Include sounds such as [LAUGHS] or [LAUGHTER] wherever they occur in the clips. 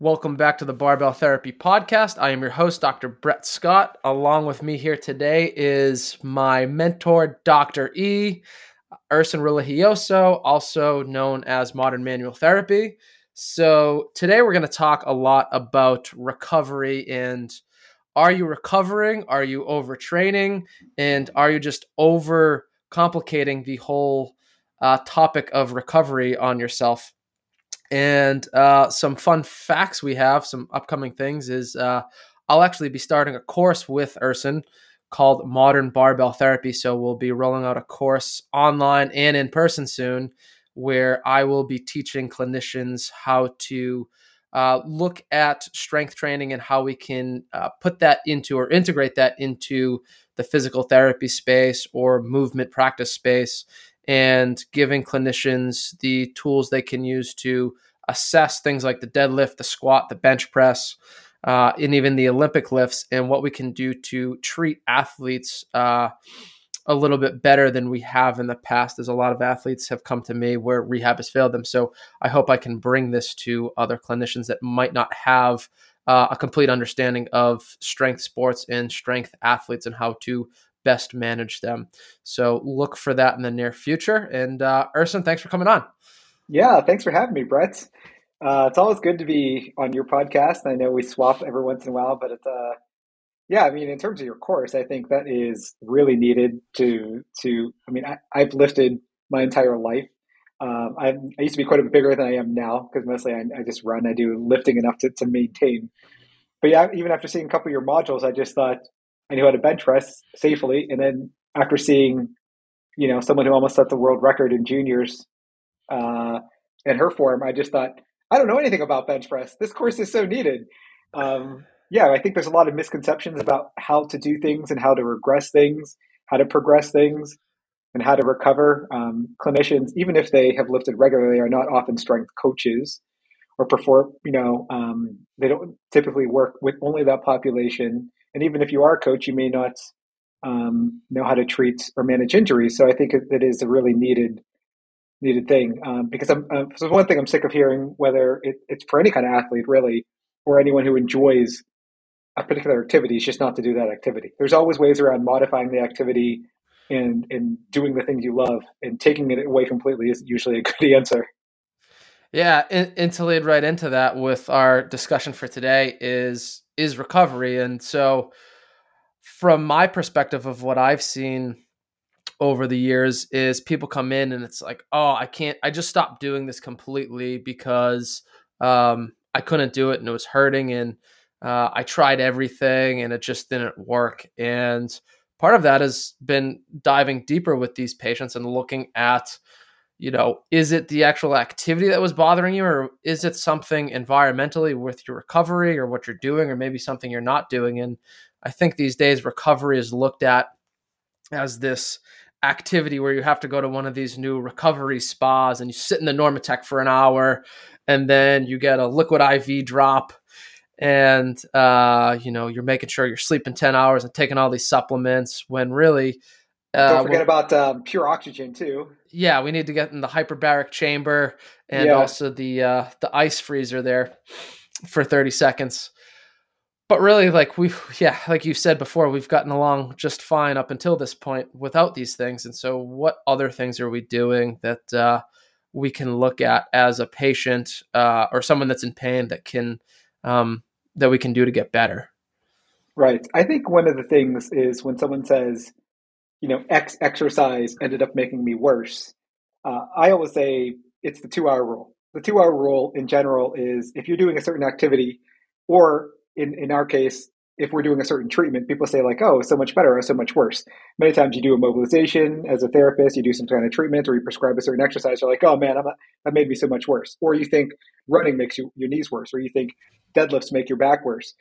Welcome back to the Barbell Therapy Podcast. I am your host, Dr. Brett Scott. Along with me here today is my mentor, Dr. E. Erson Religioso, also known as Modern Manual Therapy. So, today we're going to talk a lot about recovery and are you recovering? Are you overtraining? And are you just over complicating the whole uh, topic of recovery on yourself? And uh, some fun facts we have, some upcoming things is uh, I'll actually be starting a course with Erson called Modern Barbell Therapy. So we'll be rolling out a course online and in person soon where I will be teaching clinicians how to uh, look at strength training and how we can uh, put that into or integrate that into the physical therapy space or movement practice space and giving clinicians the tools they can use to assess things like the deadlift, the squat, the bench press, uh, and even the Olympic lifts, and what we can do to treat athletes uh, a little bit better than we have in the past. As a lot of athletes have come to me where rehab has failed them. So I hope I can bring this to other clinicians that might not have uh, a complete understanding of strength sports and strength athletes and how to best manage them. So look for that in the near future. And uh, Erson, thanks for coming on. Yeah, thanks for having me, Brett. Uh, it's always good to be on your podcast. I know we swap every once in a while, but it's uh, yeah. I mean, in terms of your course, I think that is really needed to to. I mean, I, I've lifted my entire life. Um, i I used to be quite a bit bigger than I am now because mostly I, I, just run. I do lifting enough to, to maintain. But yeah, even after seeing a couple of your modules, I just thought I who had a bench press safely. And then after seeing, you know, someone who almost set the world record in juniors uh, in her form, I just thought I don't know anything about bench press. This course is so needed. Um, yeah, I think there's a lot of misconceptions about how to do things and how to regress things, how to progress things, and how to recover. Um, clinicians, even if they have lifted regularly, are not often strength coaches or perform. You know, um, they don't typically work with only that population. And even if you are a coach, you may not um, know how to treat or manage injuries. So I think it is a really needed needed thing um, because I'm uh, so one thing I'm sick of hearing whether it, it's for any kind of athlete really or anyone who enjoys a particular activity is just not to do that activity. There's always ways around modifying the activity and and doing the things you love and taking it away completely isn't usually a [LAUGHS] good answer. Yeah, to lead right into that with our discussion for today is is recovery, and so from my perspective of what I've seen over the years is people come in and it's like, oh, I can't, I just stopped doing this completely because um, I couldn't do it and it was hurting and uh, I tried everything and it just didn't work. And part of that has been diving deeper with these patients and looking at, you know, is it the actual activity that was bothering you, or is it something environmentally with your recovery or what you're doing, or maybe something you're not doing? And I think these days recovery is looked at as this activity where you have to go to one of these new recovery spas and you sit in the Normatec for an hour and then you get a liquid IV drop and uh, you know you're making sure you're sleeping 10 hours and taking all these supplements when really uh, don't forget about um, pure oxygen too. Yeah we need to get in the hyperbaric chamber and yeah. also the uh, the ice freezer there for 30 seconds. But really like we yeah like you said before we've gotten along just fine up until this point without these things. And so what other things are we doing that uh, we can look at as a patient uh, or someone that's in pain that can um, that we can do to get better? Right. I think one of the things is when someone says you know x exercise ended up making me worse uh, i always say it's the two hour rule the two hour rule in general is if you're doing a certain activity or in, in our case, if we're doing a certain treatment, people say like, "Oh, so much better or so much worse." Many times you do a mobilization as a therapist, you do some kind of treatment, or you prescribe a certain exercise. You're like, "Oh man, I'm a, that made me so much worse," or you think running makes you, your knees worse, or you think deadlifts make your back worse.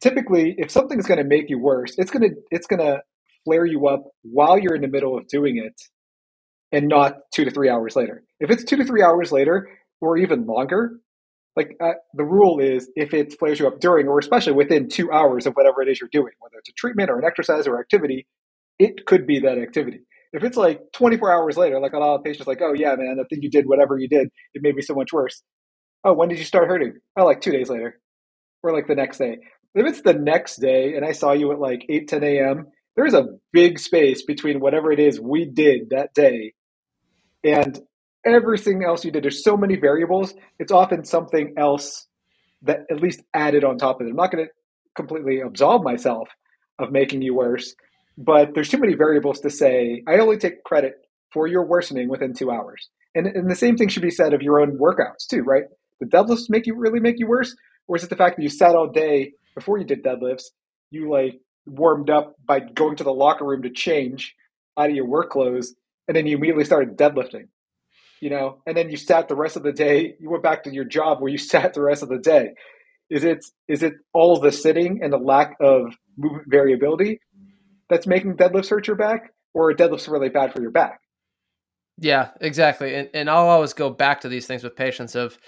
Typically, if something's going to make you worse, it's going to it's going to flare you up while you're in the middle of doing it, and not two to three hours later. If it's two to three hours later, or even longer, like uh, the rule is if it flares you up during or especially within two hours of whatever it is you're doing, whether it's a treatment or an exercise or activity, it could be that activity. If it's like 24 hours later, like a lot of patients like, oh yeah, man, I think you did whatever you did, it made me so much worse. Oh, when did you start hurting? Oh, like two days later, or like the next day. If it's the next day and I saw you at like 8, 10 a.m., there's a big space between whatever it is we did that day and everything else you did. There's so many variables. It's often something else that at least added on top of it. I'm not going to completely absolve myself of making you worse, but there's too many variables to say, I only take credit for your worsening within two hours. And, and the same thing should be said of your own workouts too, right? The deadlifts make you really make you worse? Or is it the fact that you sat all day before you did deadlifts, you like warmed up by going to the locker room to change out of your work clothes, and then you immediately started deadlifting? You know, and then you sat the rest of the day, you went back to your job where you [LAUGHS] sat the rest of the day. Is it is it all the sitting and the lack of movement variability that's making deadlifts hurt your back, or are deadlifts really bad for your back? Yeah, exactly. And and I'll always go back to these things with patients of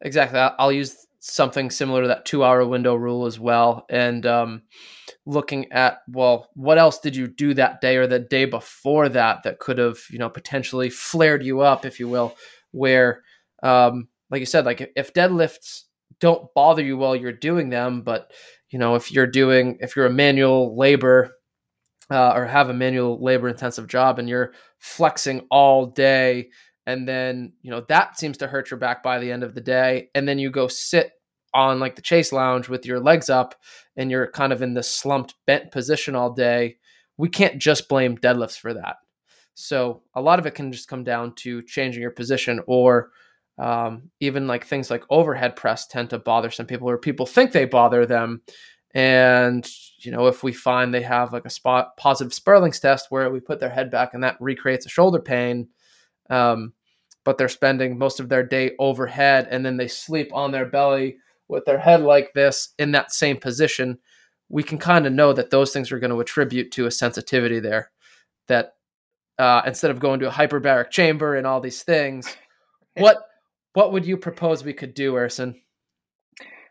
exactly. I'll use something similar to that two hour window rule as well, and um, looking at well, what else did you do that day or the day before that that could have you know potentially flared you up, if you will, where um, like you said, like if deadlifts don't bother you while you're doing them, but you know if you're doing if you're a manual labor uh, or have a manual labor intensive job and you're flexing all day and then you know that seems to hurt your back by the end of the day. And then you go sit on like the chaise lounge with your legs up and you're kind of in this slumped bent position all day. We can't just blame deadlifts for that. So a lot of it can just come down to changing your position or um, even like things like overhead press tend to bother some people or people think they bother them. And you know if we find they have like a spot positive Spurling's test where we put their head back and that recreates a shoulder pain um, but they're spending most of their day overhead and then they sleep on their belly with their head like this in that same position. We can kind of know that those things are going to attribute to a sensitivity there that uh, instead of going to a hyperbaric chamber and all these things [LAUGHS] what what would you propose we could do erson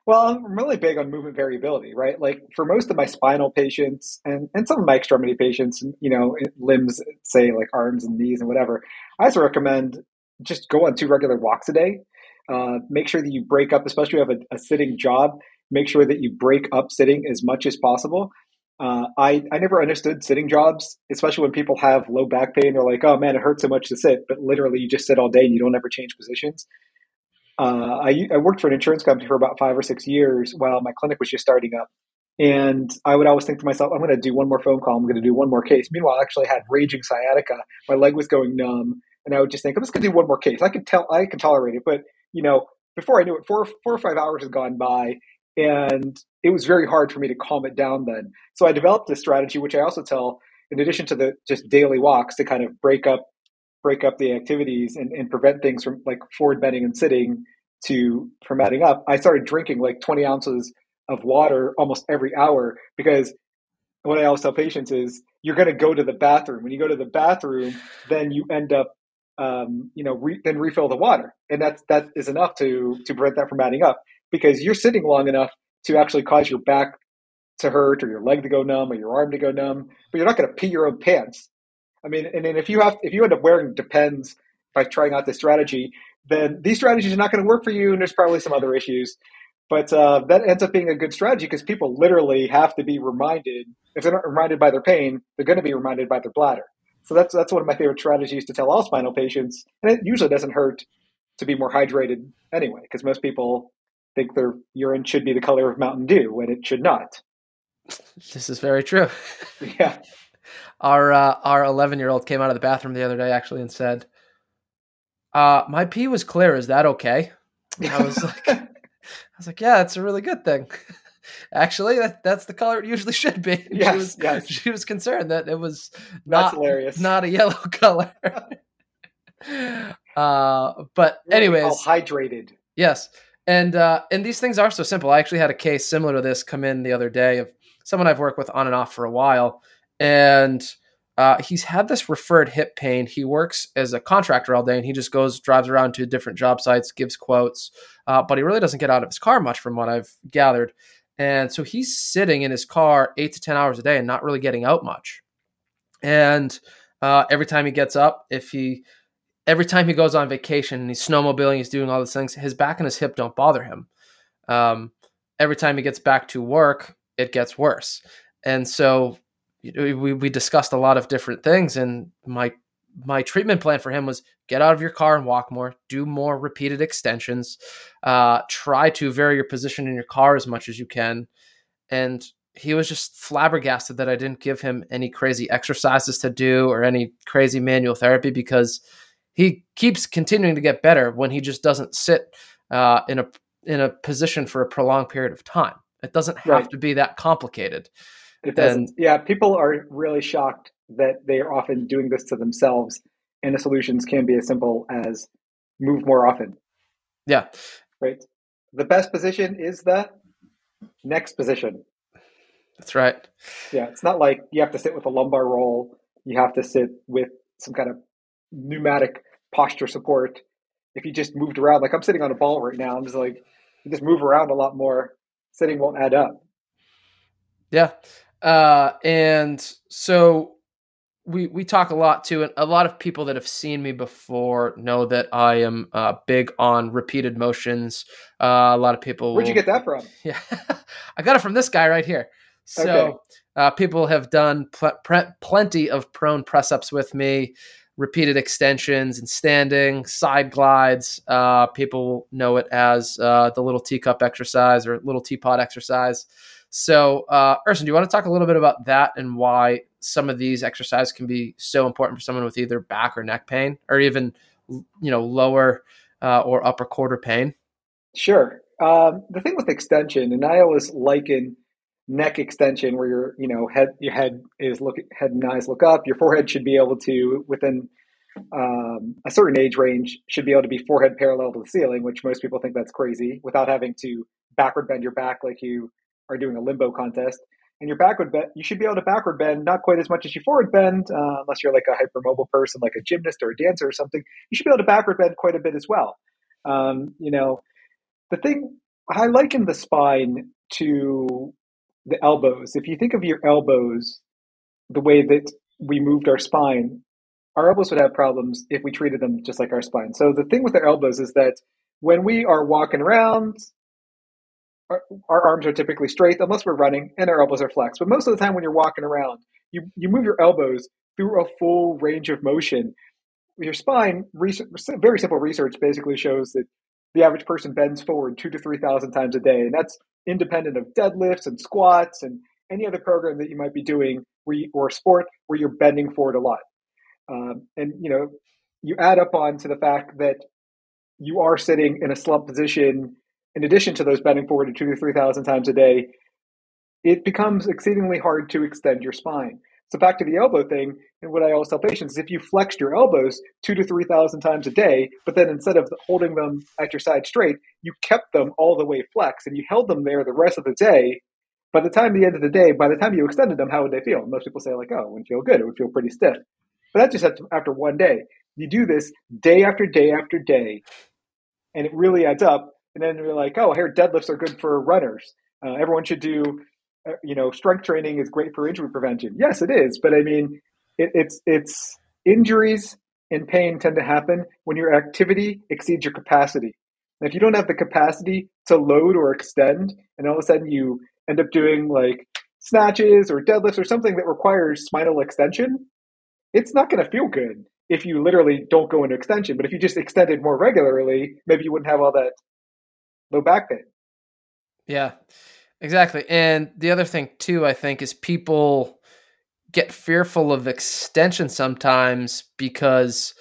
well, I'm really big on movement variability, right? Like for most of my spinal patients and, and some of my extremity patients, you know, limbs, say like arms and knees and whatever, I also recommend just go on two regular walks a day. Uh, make sure that you break up, especially if you have a, a, sitting job, make sure that you break up sitting as much as possible. Uh, I, I never understood sitting jobs, especially when people have low back pain. They're like, oh man, it hurts so much to sit, but literally you just sit all day and you don't ever change positions. Uh, I, I worked for an insurance company for about five or six years while my clinic was just starting up. And I would always think to myself, I'm going to do one more phone call. I'm going to do one more case. Meanwhile, I actually had raging sciatica. My leg was going numb. And I would just think, I'm just going to do one more case. I could tell, I could tolerate it. But, you know, before I knew it, four, four or five hours had gone by. And it was very hard for me to calm it down then. So I developed this strategy, which I also tell, in addition to the just daily walks, to kind of break up break up the activities and, and prevent things from like forward bending and sitting to from adding up, I started drinking like 20 ounces of water almost every hour because what I always tell patients is you're going to go to the bathroom. When you go to the bathroom, then you end up, um, you know, re- then refill the water, and that's that is enough to to prevent that from adding up because you're sitting long enough to actually cause your back to hurt or your leg to go numb or your arm to go numb, but you're not going to pee your own pants. I mean, and then if you have if you end up wearing depends by trying out this strategy, then these strategies are not going to work for you, and there's probably some other issues. But uh, that ends up being a good strategy because people literally have to be reminded. If they're not reminded by their pain, they're going to be reminded by their bladder. So that's that's one of my favorite strategies to tell all spinal patients, and it usually doesn't hurt to be more hydrated anyway, because most people think their urine should be the color of Mountain Dew when it should not. This is very true. [LAUGHS] Yeah. Our uh, our 11 year old came out of the bathroom the other day actually and said, uh, "My pee was clear. Is that okay?" And I was like, [LAUGHS] "I was like, yeah, it's a really good thing." [LAUGHS] Actually, that, that's the color it usually should be. Yes, she was, yes. she was concerned that it was That's not hilarious. not a yellow [LAUGHS] color. uh, but anyways, all hydrated. Yes. And uh, and these things are so simple. I actually had a case similar to this come in the other day of someone I've worked with on and off for a while, and uh, he's had this referred hip pain. He works as a contractor all day, and he just goes drives around to different job sites, gives quotes, uh, but he really doesn't get out of his car much, from what I've gathered. And so he's sitting in his car eight to ten hours a day and not really getting out much. And uh, every time he gets up, if he every time he goes on vacation and he's snowmobiling, he's doing all these things, his back and his hip don't bother him. Um, every time he gets back to work, it gets worse. And so we, we discussed a lot of different things. And my, my treatment plan for him was get out of your car and walk more, do more repeated extensions, uh, try to vary your position in your car as much as you can. And he was just flabbergasted that I didn't give him any crazy exercises to do or any crazy manual therapy because he keeps continuing to get better when he just doesn't sit uh, in a in a position for a prolonged period of time. It doesn't have right. to be that complicated. It doesn't. And, yeah, people are really shocked that they are often doing this to themselves, and the solutions can be as simple as move more often. Yeah. Right. The best position is the next position. That's right. Yeah, it's not like you have to sit with a lumbar roll. You have to sit with some kind of pneumatic posture support. If you just moved around, like I'm sitting on a ball right now, I'm just like, you just move around a lot more. Sitting won't add up. Yeah. Uh, and so we we talk a lot too, and a lot of people that have seen me before know that I am uh, big on repeated motions. Uh, a lot of people. Where'd you get that from? [LAUGHS] Yeah, [LAUGHS] I got it from this guy right here. So okay. uh, people have done pl- pl- plenty of prone press ups with me, repeated extensions and standing, side glides. Uh, people know it as uh, the little teacup exercise or little teapot exercise. So, uh, Erson, do you want to talk a little bit about that and why some of these exercises can be so important for someone with either back or neck pain, or even you know lower uh, or upper quarter pain? Sure. Um, the thing with extension, and I always liken neck extension where your you know head your head is look head and eyes look up your forehead should be able to within um, a certain age range should be able to be forehead parallel to the ceiling which most people think that's crazy without having to backward bend your back like you are doing a limbo contest and your backward bend you should be able to backward bend not quite as much as you forward bend uh, unless you're like a hypermobile person like a gymnast or a dancer or something you should be able to backward bend quite a bit as well um, you know the thing i liken the spine to the elbows. If you think of your elbows, the way that we moved our spine, our elbows would have problems if we treated them just like our spine. So the thing with our elbows is that when we are walking around, our, arms are typically straight unless we're running and our elbows are flexed. But most of the time when you're walking around, you, you move your elbows through a full range of motion. Your spine, very simple research basically shows that the average person bends forward two to 3,000 times a day. And that's independent of deadlifts and squats and any other program that you might be doing you, or sport where you're bending forward a lot. Um, and you know, you add up on to the fact that you are sitting in a slump position in addition to those bending forward two to three thousand times a day, it becomes exceedingly hard to extend your spine. So back to the elbow thing, and what I always tell patients is if you flexed your elbows two to three thousand times a day, but then instead of holding them at your side straight, you kept them all the way flexed and you held them there the rest of the day. By the time the end of the day, by the time you extended them, how would they feel? Most people say like, oh, it wouldn't feel good. It would feel pretty stiff. But that's just after one day. You do this day after day after day, and it really adds up. And then you're like, oh, I hear deadlifts are good for runners. Uh, everyone should do uh, you know, strength training is great for injury prevention. Yes, it is, but I mean, it, it's it's injuries and pain tend to happen when your activity exceeds your capacity. And if you don't have the capacity to load or extend, and all of a sudden you end up doing like snatches or deadlifts or something that requires spinal extension, it's not going to feel good if you literally don't go into extension. But if you just extended more regularly, maybe you wouldn't have all that low back pain. Yeah. Exactly. And the other thing too, I think, is people get fearful of extension sometimes because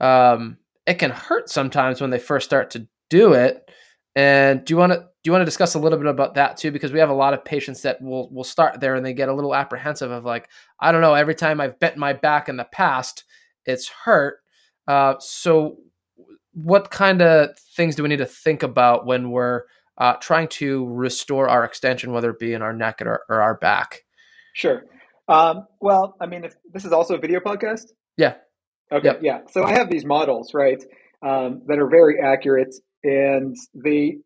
um, it can hurt sometimes when they first start to do it. And do you want to do you want to discuss a little bit about that too? Because we have a lot of patients that will will start there and they get a little apprehensive of like, I don't know, every time I've bent my back in the past, it's hurt. Uh, so, what kind of things do we need to think about when we're uh, trying to restore our extension, whether it be in our neck or, or our back. Sure. Um, well, I mean, if, this is also a video podcast. Yeah. Okay. Yep. Yeah. So I have these models, right, um, that are very accurate, and they,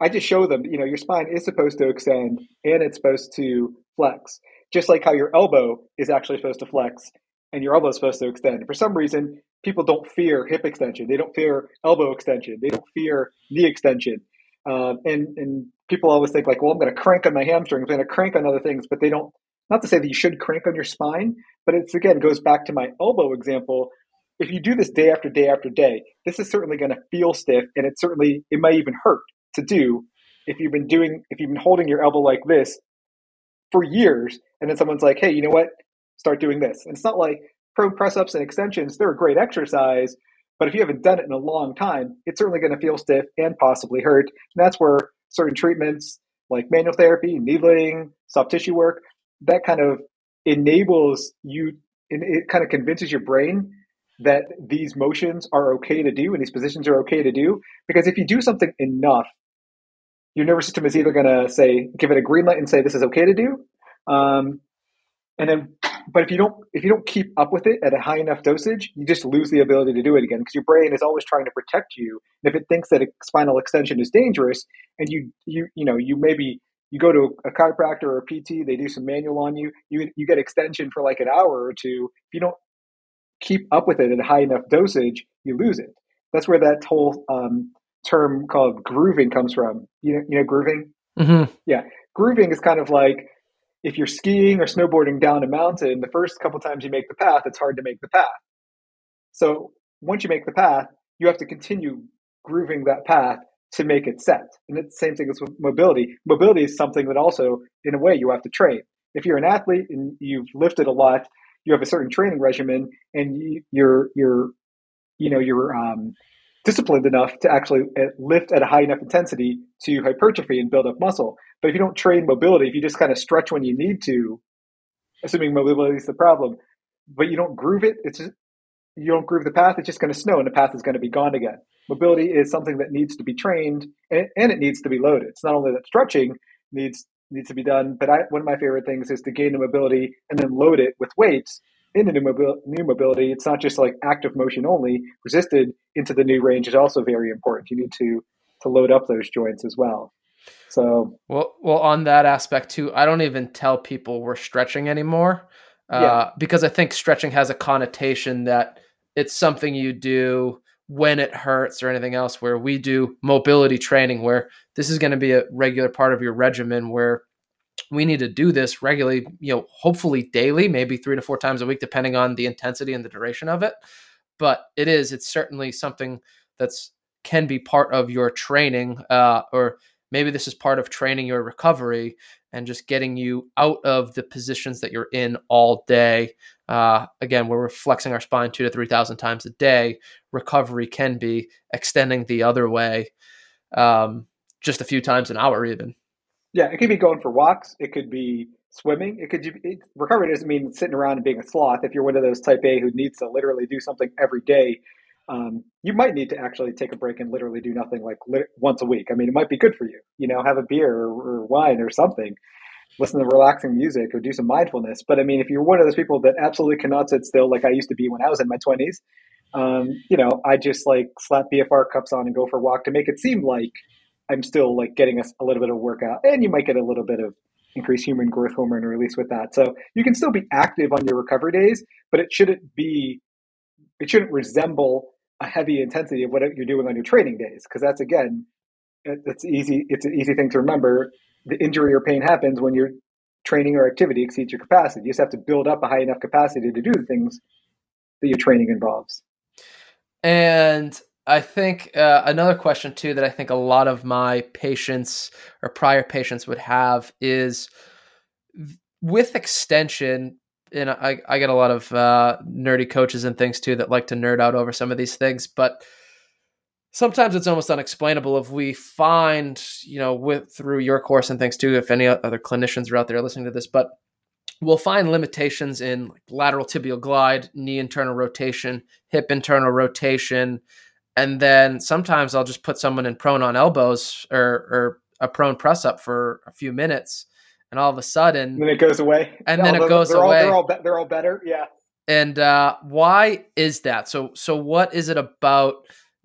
I just show them. You know, your spine is supposed to extend and it's supposed to flex, just like how your elbow is actually supposed to flex and your elbow is supposed to extend. For some reason, people don't fear hip extension. They don't fear elbow extension. They don't fear knee extension. Um, and and people always think like, well, I'm going to crank on my hamstring. I'm going to crank on other things, but they don't. Not to say that you should crank on your spine, but it's again goes back to my elbow example. If you do this day after day after day, this is certainly going to feel stiff, and it certainly it might even hurt to do if you've been doing if you've been holding your elbow like this for years, and then someone's like, hey, you know what? Start doing this. And it's not like prone press ups and extensions, they're a great exercise, but if you haven't done it in a long time, it's certainly going to feel stiff and possibly hurt. And that's where certain treatments like manual therapy, needling, soft tissue work, that kind of enables you, and it kind of convinces your brain that these motions are okay to do and these positions are okay to do. Because if you do something enough, your nervous system is either going to say, give it a green light and say, this is okay to do. Um, and then but if you don't if you don't keep up with it at a high enough dosage you just lose the ability to do it again because your brain is always trying to protect you. And if it thinks that a spinal extension is dangerous and you you you know you maybe you go to a chiropractor or a pt they do some manual on you you you get extension for like an hour or two. If you don't keep up with it at a high enough dosage you lose it. That's where that whole um, term called grooving comes from. You know you know grooving? Mm-hmm. yeah. Grooving is kind of like if you're skiing or snowboarding down a mountain, the first couple times you make the path, it's hard to make the path. So once you make the path, you have to continue grooving that path to make it set. And it's the same thing as with mobility. Mobility is something that also, in a way, you have to train. If you're an athlete and you've lifted a lot, you have a certain training regimen, and you, you're you're you know you're um, disciplined enough to actually uh, lift at a high enough intensity to hypertrophy and build up muscle. But if you don't train mobility, if you just kind of stretch when you need to, assuming mobility is the problem, but you don't groove it, it's just, you don't groove the path, it's just going to snow and the path is going to be gone again. Mobility is something that needs to be trained and, and it needs to be loaded. It's not only that stretching needs needs to be done, but I, one of my favorite things is to gain the mobility and then load it with weights in the new, new mobility. It's not just like active motion only. Resisted into the new range is also very important. You need to to load up those joints as well. So well, well, on that aspect too, I don't even tell people we're stretching anymore uh, yeah. because I think stretching has a connotation that it's something you do when it hurts or anything else. Where we do mobility training, where this is going to be a regular part of your regimen, where we need to do this regularly. You know, hopefully daily, maybe three to four times a week, depending on the intensity and the duration of it. But it is, it's certainly something that's can be part of your training uh, or maybe this is part of training your recovery and just getting you out of the positions that you're in all day. Uh, again, we're flexing our spine two to 3,000 times a day. Recovery can be extending the other way um, just a few times an hour, even. Yeah, it could be going for walks. It could be swimming. It could it, recovery doesn't mean sitting around and being a sloth. If you're one of those type A who needs to literally do something every day, um, you might need to actually take a break and literally do nothing like li- once a week. I mean, it might be good for you. You know, have a beer or, or, wine or something, listen to relaxing music or do some mindfulness. But I mean, if you're one of those people that absolutely cannot sit still, like I used to be when I was in my 20s, um, you know, I just like slap BFR cups on and go for a walk to make it seem like I'm still like getting a, a little bit of workout, and you might get a little bit of increased human growth hormone release with that. So you can still be active on your recovery days, but it shouldn't be, it shouldn't resemble a heavy intensity of what you're doing on your training days because that's again it's easy it's an easy thing to remember. The injury or pain happens when your training or activity exceeds your capacity. You just have to build up a high enough capacity to do the things that your training involves. And i think uh, another question too that i think a lot of my patients or prior patients would have is with extension and I, I get a lot of uh, nerdy coaches and things too that like to nerd out over some of these things, but sometimes it's almost unexplainable if we find, you know, with through your course and things too, if any other clinicians are out there listening to this, but we'll find limitations in lateral tibial glide, knee internal rotation, hip internal rotation, and then sometimes I'll just put someone in prone on elbows or, or a prone press up for a few minutes and all of a sudden, and then it goes away, and then it goes they're away. All, they're all be- they're all better, yeah. And uh, why is that? So so what is it about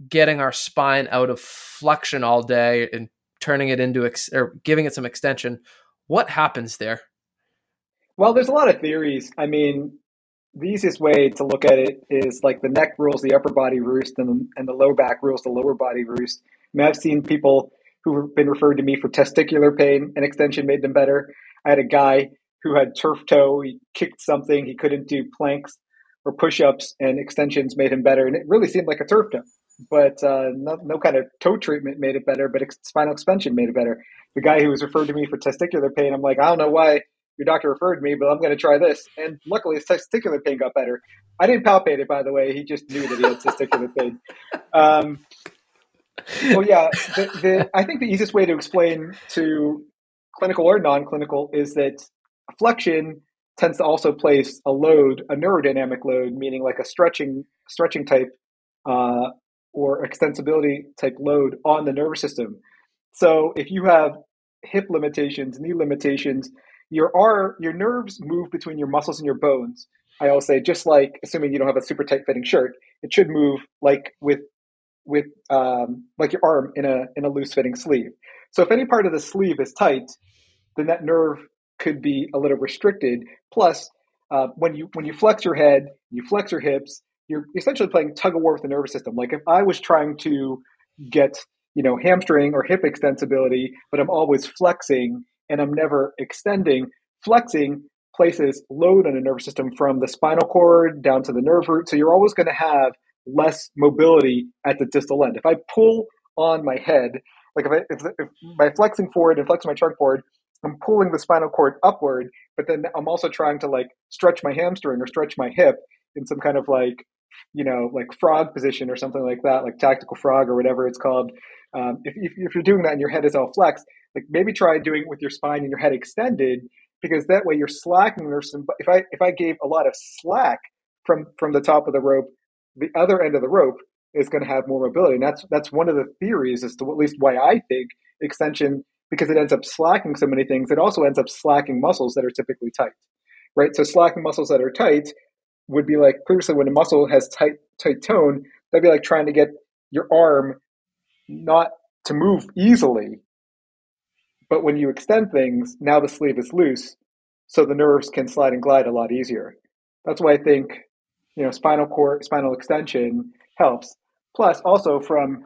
getting our spine out of flexion all day and turning it into ex- or giving it some extension? What happens there? Well, there's a lot of theories. I mean, the easiest way to look at it is like the neck rules the upper body roost and, the, and the low back rules the lower body roost. I mean, I've seen people who've been referred to me for testicular pain and extension made them better. I had a guy who had turf toe. He kicked something. He couldn't do planks or push-ups and extensions made him better. And it really seemed like a turf toe, but uh, no, no kind of toe treatment made it better, but spinal expansion made it better. The guy who was referred to me for testicular pain, I'm like, I don't know why your doctor referred me, but I'm going to try this. And luckily, his testicular pain got better. I didn't palpate it, by the way. He just knew that he had testicular pain. Um, well, yeah, the, the, I think the easiest way to explain to clinical or non-clinical is that flexion tends to also place a load, a neurodynamic load, meaning like a stretching stretching type uh, or extensibility type load on the nervous system. So if you have hip limitations, knee limitations, your are your nerves move between your muscles and your bones. I always say, just like assuming you don't have a super tight fitting shirt, it should move like with with um, like your arm in a in a loose fitting sleeve. So if any part of the sleeve is tight, then that nerve could be a little restricted. Plus, uh, when you when you flex your head, you flex your hips, you're essentially playing tug of war with the nervous system. Like if I was trying to get you know hamstring or hip extensibility, but I'm always flexing and I'm never extending, flexing places load on the nervous system from the spinal cord down to the nerve root. So you're always going to have less mobility at the distal end. If I pull on my head, like if I if, if by flexing forward and flexing my trunk forward, I'm pulling the spinal cord upward, but then I'm also trying to like stretch my hamstring or stretch my hip in some kind of like you know like frog position or something like that, like tactical frog or whatever it's called. Um, if, if, if you're doing that and your head is all flexed, like maybe try doing it with your spine and your head extended because that way you're slacking. There's some. If I if I gave a lot of slack from from the top of the rope the other end of the rope is going to have more mobility. And that's that's one of the theories as to at least why I think extension, because it ends up slacking so many things, it also ends up slacking muscles that are typically tight. Right? So slacking muscles that are tight would be like previously when a muscle has tight tight tone, that'd be like trying to get your arm not to move easily. But when you extend things, now the sleeve is loose, so the nerves can slide and glide a lot easier. That's why I think you know, spinal cord, spinal extension helps. Plus, also from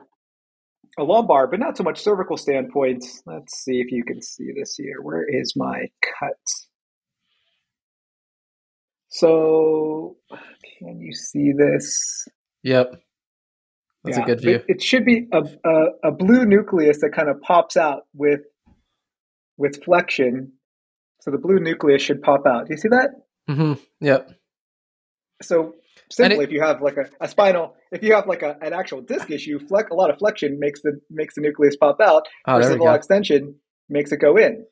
a lumbar, but not so much cervical standpoint. Let's see if you can see this here. Where is my cut? So, can you see this? Yep. That's yeah. a good view. It, it should be a, a, a, blue nucleus that kind of pops out with with flexion. So the blue nucleus should pop out. Do you see that? Mm-hmm. Yep. So simply, it, if you have like a, a, spinal, if you have like a, an actual disc issue, flex, a lot of flexion makes the makes the nucleus pop out. Oh, versus a extension makes it go in.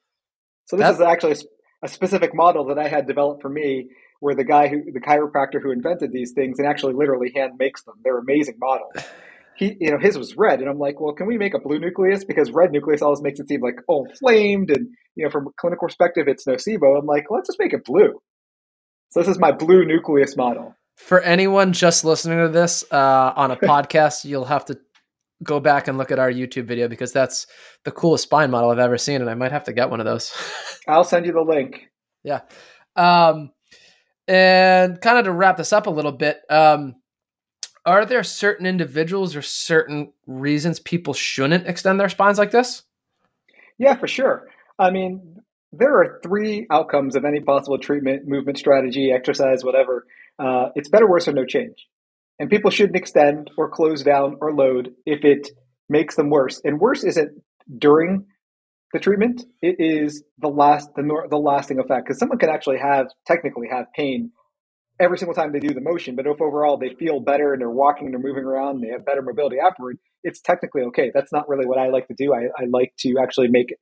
So this That's, is actually a, a, specific model that I had developed for me, where the guy who the chiropractor who invented these things and actually literally hand makes them. They're amazing models. [LAUGHS] He, you know, his was red, and I'm like, well, can we make a blue nucleus because red nucleus always makes it seem like oh, flamed, and you know, from a clinical perspective, it's nocebo. I'm like, let's just make it blue. So this is my blue nucleus model. For anyone just listening to this uh, on a [LAUGHS] podcast, you'll have to go back and look at our YouTube video because that's the coolest spine model I've ever seen, and I might have to get one of those. [LAUGHS] I'll send you the link. Yeah. Um, and kind of to wrap this up a little bit, um, are there certain individuals or certain reasons people shouldn't extend their spines like this? Yeah, for sure. I mean, there are three outcomes of any possible treatment, movement strategy, exercise, whatever. Uh, it's better, worse, or no change. And people shouldn't extend or close down or load if it makes them worse. And worse isn't during the treatment; it is the last the, the lasting effect. Because someone can actually have technically have pain every single time they do the motion, but if overall they feel better and they're walking and they're moving around, they have better mobility afterward, it's technically okay. That's not really what I like to do. I, I like to actually make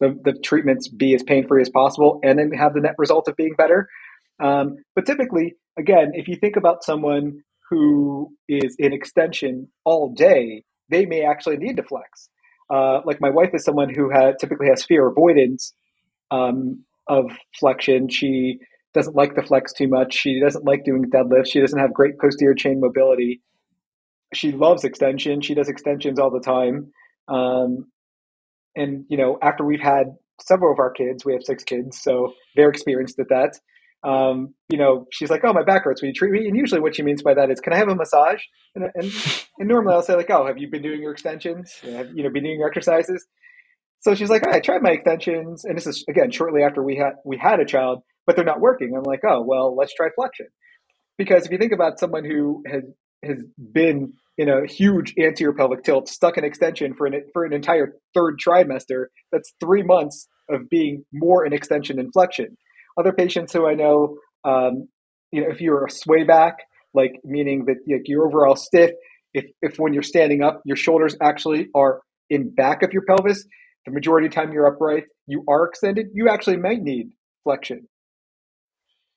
the, the treatments be as pain free as possible and then have the net result of being better. Um, but typically, again, if you think about someone who is in extension all day, they may actually need to flex. Uh, like my wife is someone who had, typically has fear avoidance um, of flexion. She doesn't like the flex too much. She doesn't like doing deadlifts. She doesn't have great posterior chain mobility. She loves extension. She does extensions all the time. Um, and you know after we've had several of our kids we have six kids so they're experienced at that Um, you know, she's like, "Oh, my back hurts. Will you treat me?" And usually, what she means by that is, "Can I have a massage?" And, and, and normally, I'll say like, "Oh, have you been doing your extensions? Have you know been doing your exercises?" So she's like, "I tried my extensions, and this is again shortly after we had we had a child, but they're not working." I'm like, "Oh, well, let's try flexion," because if you think about someone who has has been in a huge anterior pelvic tilt, stuck in extension for an for an entire third trimester, that's three months of being more in extension than flexion. Other patients who I know, um, you know, if you're a sway back, like meaning that like, you're overall stiff, if, if when you're standing up, your shoulders actually are in back of your pelvis, the majority of time you're upright, you are extended, you actually might need flexion.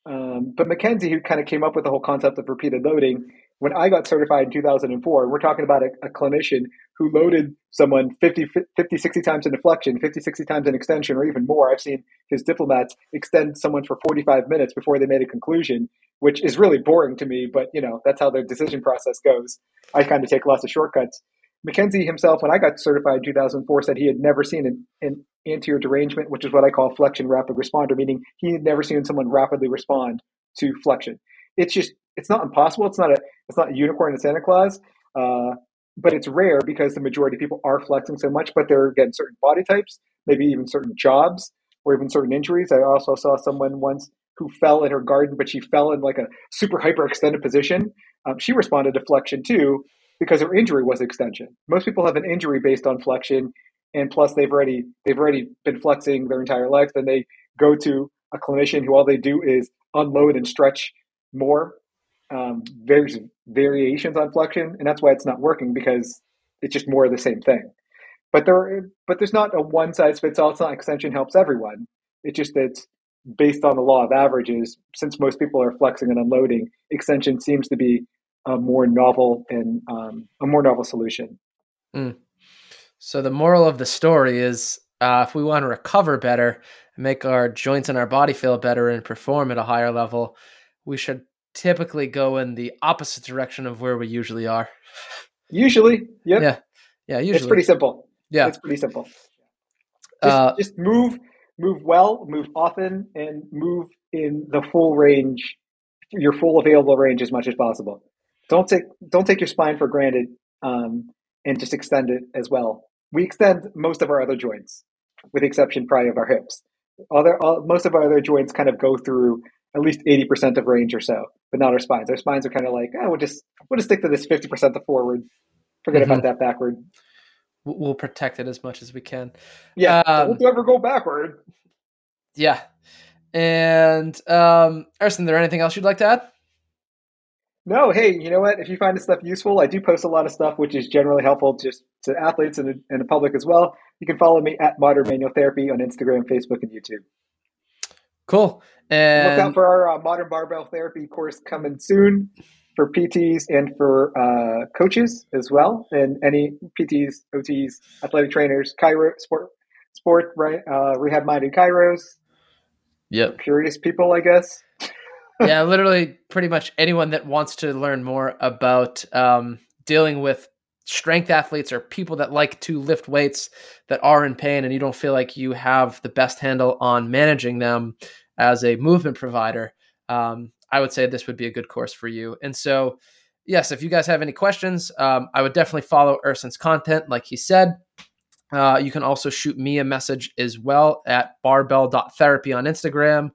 Um, but McKenzie, who kind of came up with the whole concept of repeated loading, when I got certified in 2004, we're talking about a, a clinician who loaded someone 50, 50, 60 times in deflection, 50, 60 times in extension, or even more. I've seen his diplomats extend someone for 45 minutes before they made a conclusion, which is really boring to me, but you know, that's how their decision process goes. I kind of take lots of shortcuts. McKenzie himself, when I got certified in 2004, said he had never seen an, an anterior derangement, which is what I call flexion rapid responder, meaning he had never seen someone rapidly respond to flexion. It's just it's not impossible. It's not a it's not a unicorn in Santa Claus, uh, but it's rare because the majority of people are flexing so much. But they're again certain body types, maybe even certain jobs or even certain injuries. I also saw someone once who fell in her garden, but she fell in like a super hyper extended position. Um, she responded to flexion too because their injury was extension. Most people have an injury based on flexion, and plus they've already they've already been flexing their entire life. Then they go to a clinician who all they do is unload and stretch more um, there's variations on flexion, and that's why it's not working because it's just more of the same thing. But there, but there's not a one size fits all. It's not extension helps everyone. It's just that based on the law of averages, since most people are flexing and unloading, extension seems to be a more novel and um, a more novel solution. Mm. So the moral of the story is, uh, if we want to recover better, make our joints and our body feel better, and perform at a higher level, we should typically go in the opposite direction of where we usually are. Usually, yep. yeah, yeah. Usually, it's pretty simple. Yeah, it's pretty simple. Just, uh, just move, move well, move often, and move in the full range, your full available range as much as possible. Don't take don't take your spine for granted, um, and just extend it as well. We extend most of our other joints, with the exception probably of our hips. Other all, most of our other joints kind of go through at least 80% of range or so, but not our spines. Our spines are kind of like, oh, we'll just we'll just stick to this 50% the forward. Forget mm-hmm. about that backward. We'll protect it as much as we can. Yeah, um, ever go backward. Yeah, and um, Erson, there anything else you'd like to add? No, hey, you know what? If you find this stuff useful, I do post a lot of stuff which is generally helpful just to athletes and, and the public as well. You can follow me at Modern Manual Therapy on Instagram, Facebook, and YouTube. Cool. And look out for our uh, modern barbell therapy course coming soon for PTs and for uh, coaches as well, and any PTs, OTs, athletic trainers, chiro, sport, sport, right, uh, rehab minded chiros. Yep. Curious people, I guess. Yeah, literally, pretty much anyone that wants to learn more about um, dealing with strength athletes or people that like to lift weights that are in pain and you don't feel like you have the best handle on managing them as a movement provider, um, I would say this would be a good course for you. And so, yes, if you guys have any questions, um, I would definitely follow Erson's content, like he said. Uh, you can also shoot me a message as well at barbell.therapy on Instagram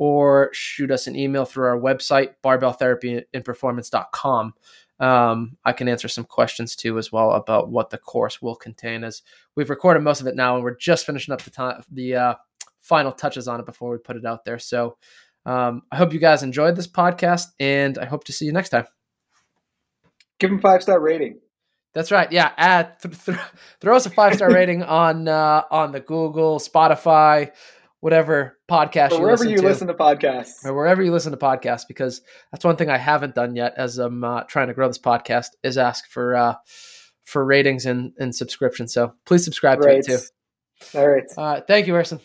or shoot us an email through our website, barbelltherapyandperformance.com. Um, I can answer some questions too as well about what the course will contain. As we've recorded most of it now, and we're just finishing up the time, the uh, final touches on it before we put it out there. So um, I hope you guys enjoyed this podcast, and I hope to see you next time. Give them five star rating. That's right. Yeah, add th- th- [LAUGHS] throw us a five star rating on uh, on the Google, Spotify, whatever podcast, or wherever you, listen, you to, listen to podcasts, or wherever you listen to podcasts. Because that's one thing I haven't done yet, as I'm uh, trying to grow this podcast, is ask for uh, for ratings and and subscriptions. So please subscribe to it too. All right. Uh, thank you, Erson.